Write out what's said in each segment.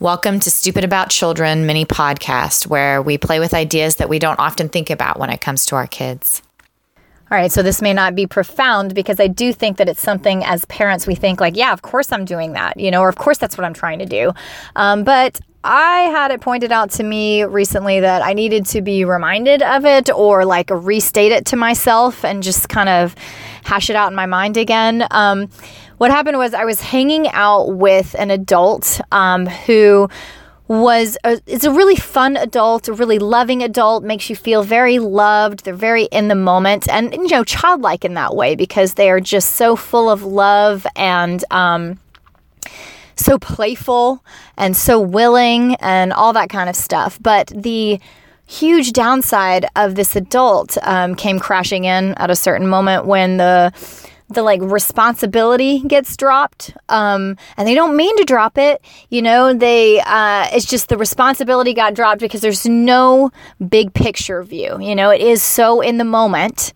Welcome to Stupid About Children mini podcast, where we play with ideas that we don't often think about when it comes to our kids. All right, so this may not be profound because I do think that it's something as parents we think, like, yeah, of course I'm doing that, you know, or of course that's what I'm trying to do. Um, but I had it pointed out to me recently that I needed to be reminded of it or like restate it to myself and just kind of hash it out in my mind again. Um, what happened was I was hanging out with an adult um, who was a, it's a really fun adult, a really loving adult, makes you feel very loved. They're very in the moment and you know childlike in that way because they are just so full of love and um, so playful and so willing and all that kind of stuff. But the huge downside of this adult um, came crashing in at a certain moment when the the like responsibility gets dropped um, and they don't mean to drop it you know? They uh, it's just the responsibility got dropped because there's no big picture view you know? It is so in the moment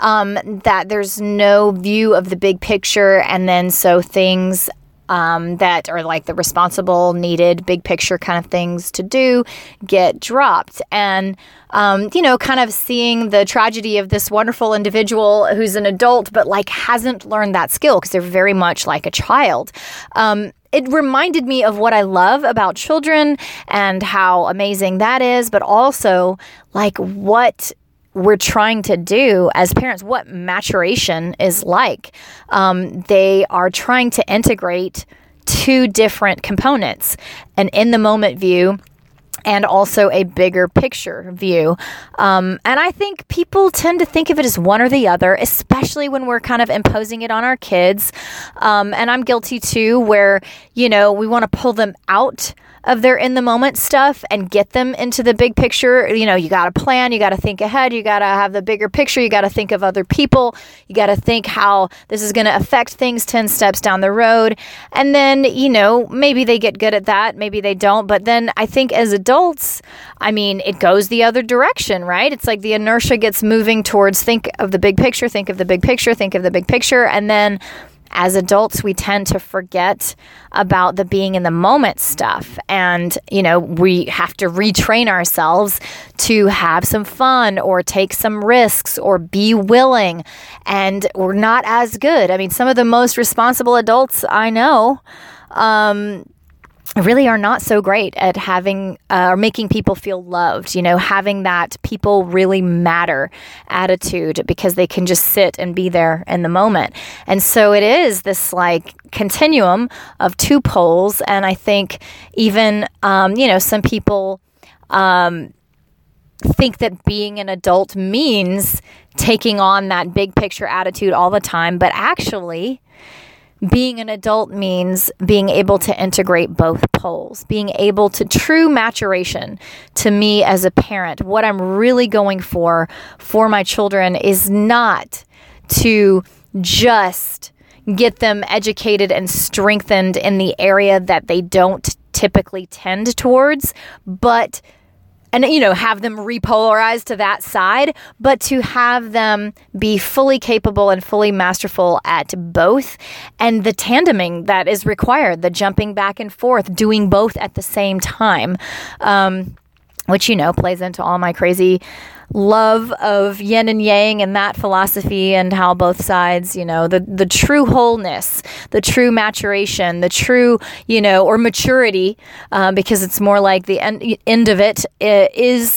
um, that there's no view of the big picture and then so things um, that are like the responsible, needed, big picture kind of things to do get dropped. And, um, you know, kind of seeing the tragedy of this wonderful individual who's an adult but like hasn't learned that skill because they're very much like a child. Um, it reminded me of what I love about children and how amazing that is, but also like what we're trying to do as parents, what maturation is like. Um, they are trying to integrate two different components an in the moment view and also a bigger picture view. Um, and I think people tend to think of it as one or the other, especially when we're kind of imposing it on our kids. Um, and I'm guilty too, where, you know, we want to pull them out of their in the moment stuff and get them into the big picture. You know, you got to plan, you got to think ahead, you got to have the bigger picture, you got to think of other people, you got to think how this is going to affect things 10 steps down the road. And then, you know, maybe they get good at that, maybe they don't. But then I think as adults, I mean, it goes the other direction, right? It's like the inertia gets moving towards think of the big picture, think of the big picture, think of the big picture. And then as adults, we tend to forget about the being in the moment stuff. And, you know, we have to retrain ourselves to have some fun or take some risks or be willing. And we're not as good. I mean, some of the most responsible adults I know. Um, really are not so great at having uh, or making people feel loved, you know, having that people really matter attitude because they can just sit and be there in the moment. And so it is this like continuum of two poles. And I think even, um, you know, some people, um, think that being an adult means taking on that big picture attitude all the time, but actually, being an adult means being able to integrate both poles, being able to true maturation to me as a parent. What I'm really going for for my children is not to just get them educated and strengthened in the area that they don't typically tend towards, but and you know have them repolarize to that side but to have them be fully capable and fully masterful at both and the tandeming that is required the jumping back and forth doing both at the same time. Um, which you know plays into all my crazy love of yin and yang and that philosophy and how both sides, you know, the the true wholeness, the true maturation, the true, you know, or maturity, uh, because it's more like the end, end of it is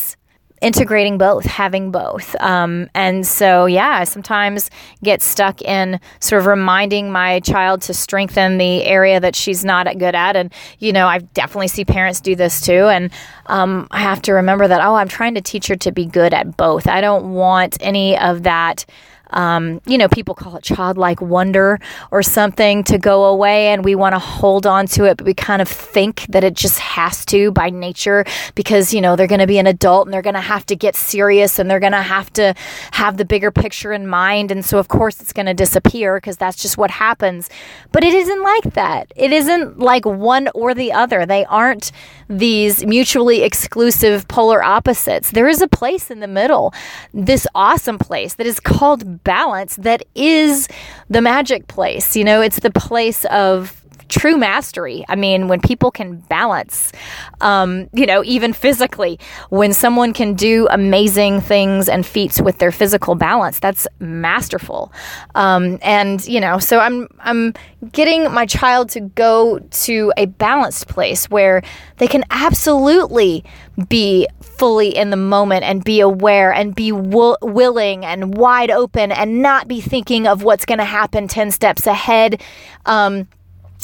integrating both, having both. Um, and so, yeah, I sometimes get stuck in sort of reminding my child to strengthen the area that she's not good at. And, you know, I definitely see parents do this too. And um, I have to remember that, oh, I'm trying to teach her to be good at both. I don't want any of that um, you know, people call it childlike wonder or something to go away, and we want to hold on to it, but we kind of think that it just has to by nature because, you know, they're going to be an adult and they're going to have to get serious and they're going to have to have the bigger picture in mind. And so, of course, it's going to disappear because that's just what happens. But it isn't like that. It isn't like one or the other. They aren't these mutually exclusive polar opposites. There is a place in the middle, this awesome place that is called balance, that is the magic place. You know, it's the place of true mastery. I mean, when people can balance, um, you know, even physically, when someone can do amazing things and feats with their physical balance, that's masterful. Um, and you know, so I'm I'm getting my child to go to a balanced place where they can absolutely be fully in the moment and be aware and be willing and wide open and not be thinking of what's going to happen 10 steps ahead. Um,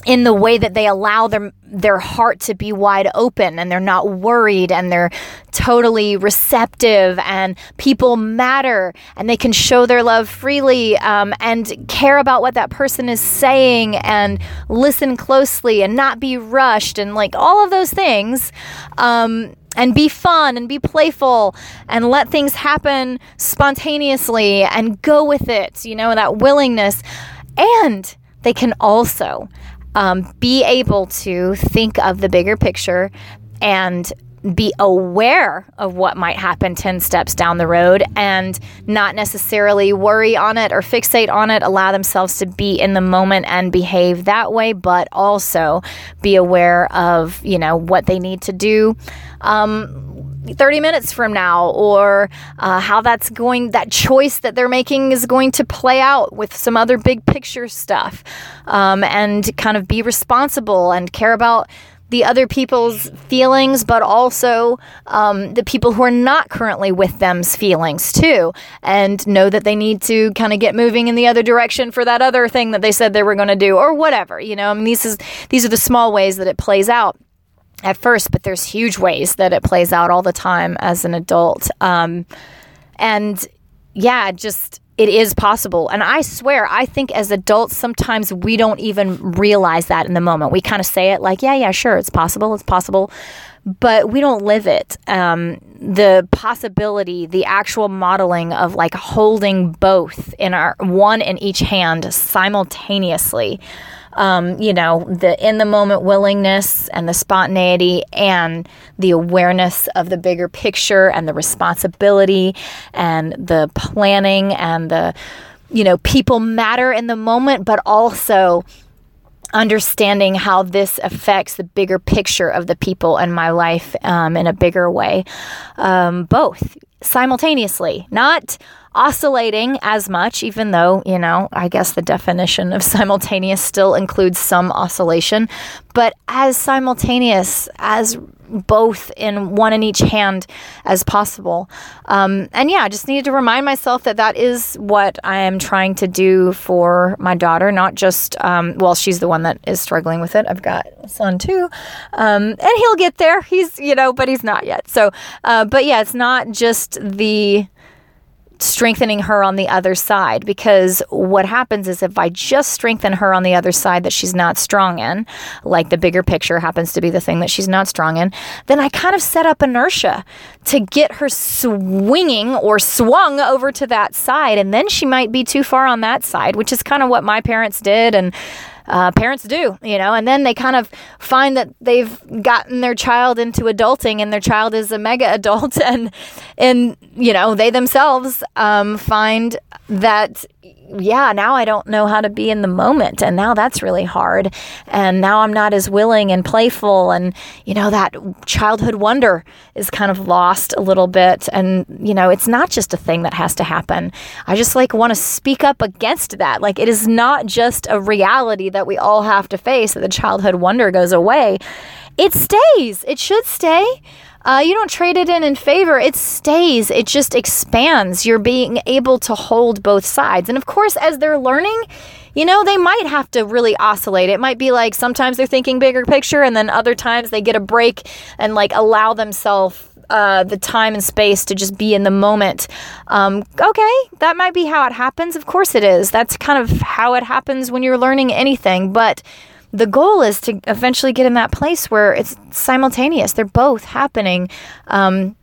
in the way that they allow their their heart to be wide open and they're not worried and they're totally receptive and people matter and they can show their love freely um, and care about what that person is saying and listen closely and not be rushed and like all of those things um, and be fun and be playful and let things happen spontaneously and go with it you know that willingness. And they can also um, be able to think of the bigger picture and be aware of what might happen 10 steps down the road and not necessarily worry on it or fixate on it, allow themselves to be in the moment and behave that way, but also be aware of, you know, what they need to do. Um, 30 minutes from now, or uh, how that's going, that choice that they're making is going to play out with some other big picture stuff, um, and kind of be responsible and care about the other people's feelings, but also um, the people who are not currently with them's feelings too, and know that they need to kind of get moving in the other direction for that other thing that they said they were going to do, or whatever. You know, I mean, these is these are the small ways that it plays out at first, but there's huge ways that it plays out all the time as an adult. Um, and yeah, just it is possible. And I swear, I think as adults, sometimes we don't even realize that in the moment. We kind of say it like, yeah, yeah, sure, it's possible, it's possible. But we don't live it. Um, the possibility, the actual modeling of like holding both in our one in each hand simultaneously um, you know, the in the moment willingness and the spontaneity and the awareness of the bigger picture and the responsibility and the planning and the, you know, people matter in the moment, but also understanding how this affects the bigger picture of the people in my life um, in a bigger way. Um, both simultaneously, not oscillating as much, even though, you know, I guess the definition of simultaneous still includes some oscillation, but as simultaneous as both in one in each hand as possible. Um, and yeah, I just needed to remind myself that that is what I am trying to do for my daughter, not just, um, well, she's the one that is struggling with it. I've got a son too. Um, and he'll get there. He's, you know, but he's not yet. So, uh, but yeah, it's not just the strengthening her on the other side because what happens is if I just strengthen her on the other side that she's not strong in, like the bigger picture happens to be the thing that she's not strong in, then I kind of set up inertia to get her swinging or swung over to that side. And then she might be too far on that side, which is kind of what my parents did. And uh, parents do, you know, and then they kind of find that they've gotten their child into adulting and their child is a mega adult and, and, you know, they themselves um, find that yeah, now I don't know how to be in the moment. And now that's really hard. And now I'm not as willing and playful. And, you know, that childhood wonder is kind of lost a little bit. And, you know, it's not just a thing that has to happen. I just like want to speak up against that. Like, it is not just a reality that we all have to face that the childhood wonder goes away. It stays, it should stay. Uh, you don't trade it in in favor. It stays. It just expands. You're being able to hold both sides. And of course, as they're learning, you know, they might have to really oscillate. It might be like sometimes they're thinking bigger picture, and then other times they get a break and like allow themselves uh, the time and space to just be in the moment. Um, okay, that might be how it happens. Of course it is. That's kind of how it happens when you're learning anything. But the goal is to eventually get in that place where it's simultaneous. They're both happening. Um,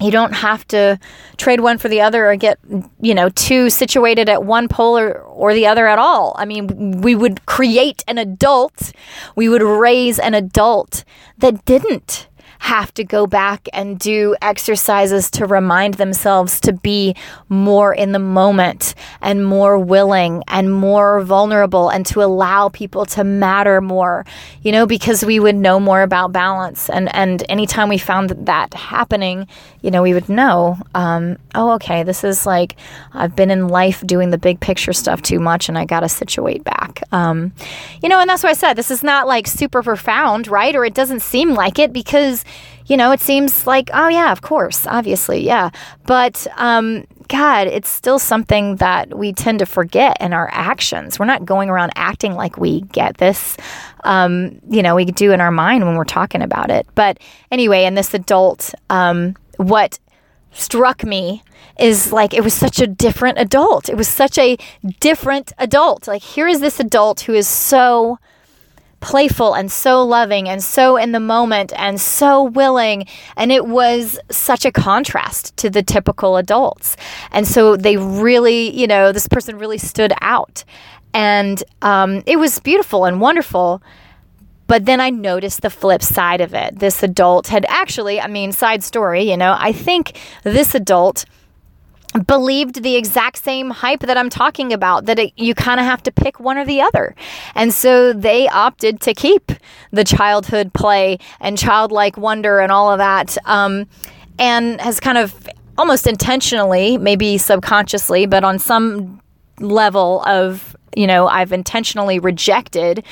you don't have to trade one for the other or get you know too situated at one pole or, or the other at all i mean we would create an adult we would raise an adult that didn't have to go back and do exercises to remind themselves to be more in the moment and more willing and more vulnerable and to allow people to matter more, you know, because we would know more about balance. And, and anytime we found that happening, you know, we would know, um, oh, okay, this is like I've been in life doing the big picture stuff too much and I got to situate back. Um, you know, and that's why I said this is not like super profound, right? Or it doesn't seem like it because, you know, it seems like, oh, yeah, of course, obviously, yeah. But, um, God, it's still something that we tend to forget in our actions. We're not going around acting like we get this. Um, you know, we do in our mind when we're talking about it. But anyway, in this adult, um, what struck me is like it was such a different adult. It was such a different adult. Like here is this adult who is so playful and so loving and so in the moment and so willing. And it was such a contrast to the typical adults. And so they really, you know, this person really stood out. And um, it was beautiful and wonderful. But then I noticed the flip side of it. This adult had actually, I mean, side story, you know, I think this adult believed the exact same hype that I'm talking about that it, you kind of have to pick one or the other. And so they opted to keep the childhood play and childlike wonder and all of that. Um, and has kind of almost intentionally, maybe subconsciously, but on some level of, you know, I've intentionally rejected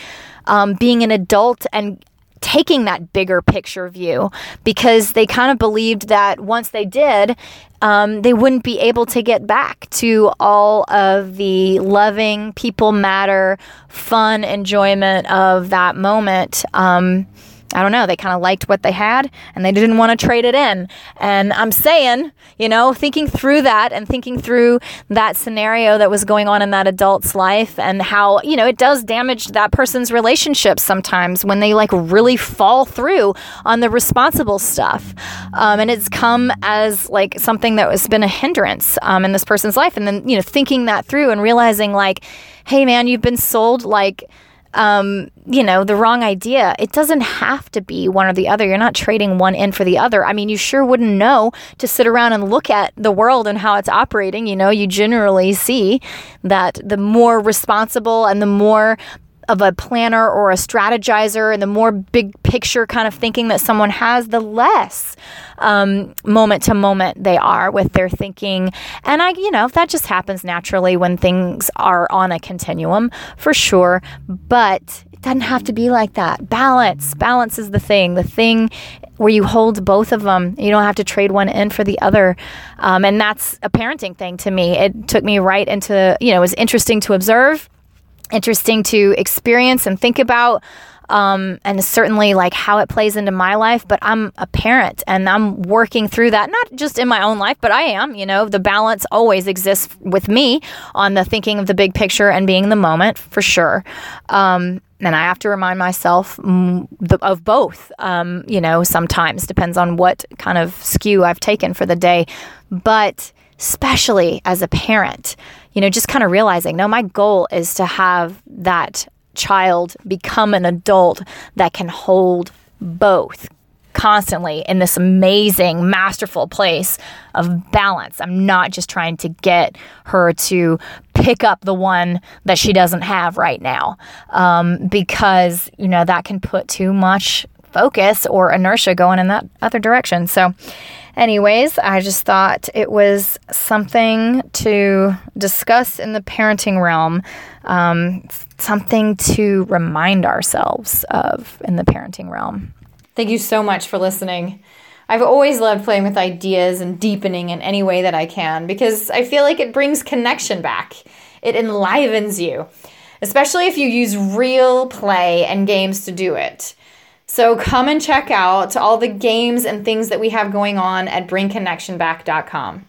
um, being an adult and taking that bigger picture view because they kind of believed that once they did, um, they wouldn't be able to get back to all of the loving, people matter, fun enjoyment of that moment. Um, I don't know, they kind of liked what they had and they didn't want to trade it in. And I'm saying, you know, thinking through that and thinking through that scenario that was going on in that adult's life and how, you know, it does damage that person's relationships sometimes when they like really fall through on the responsible stuff. Um, and it's come as like something that has been a hindrance um, in this person's life. And then, you know, thinking that through and realizing like, hey, man, you've been sold like, um, you know, the wrong idea. It doesn't have to be one or the other. You're not trading one in for the other. I mean, you sure wouldn't know to sit around and look at the world and how it's operating. You know, you generally see that the more responsible and the more of a planner or a strategizer and the more big picture kind of thinking that someone has, the less um, moment to moment they are with their thinking. And I, you know, that just happens naturally when things are on a continuum for sure. But it doesn't have to be like that. Balance. Balance is the thing. The thing where you hold both of them. You don't have to trade one in for the other. Um, and that's a parenting thing to me. It took me right into, you know, it was interesting to observe interesting to experience and think about um, and certainly like how it plays into my life. But I'm a parent and I'm working through that, not just in my own life, but I am. You know, the balance always exists with me on the thinking of the big picture and being in the moment for sure. Um, and I have to remind myself of both. Um, you know, sometimes depends on what kind of skew I've taken for the day, but especially as a parent, you know, just kind of realizing, no, my goal is to have that child become an adult that can hold both constantly in this amazing, masterful place of balance. I'm not just trying to get her to pick up the one that she doesn't have right now um, because, you know, that can put too much focus or inertia going in that other direction. So, anyways, I just thought it was something to discuss in the parenting realm, um, something to remind ourselves of in the parenting realm. Thank you so much for listening. I've always loved playing with ideas and deepening in any way that I can because I feel like it brings connection back. It enlivens you, especially if you use real play and games to do it. So come and check out all the games and things that we have going on at bringconnectionback.com.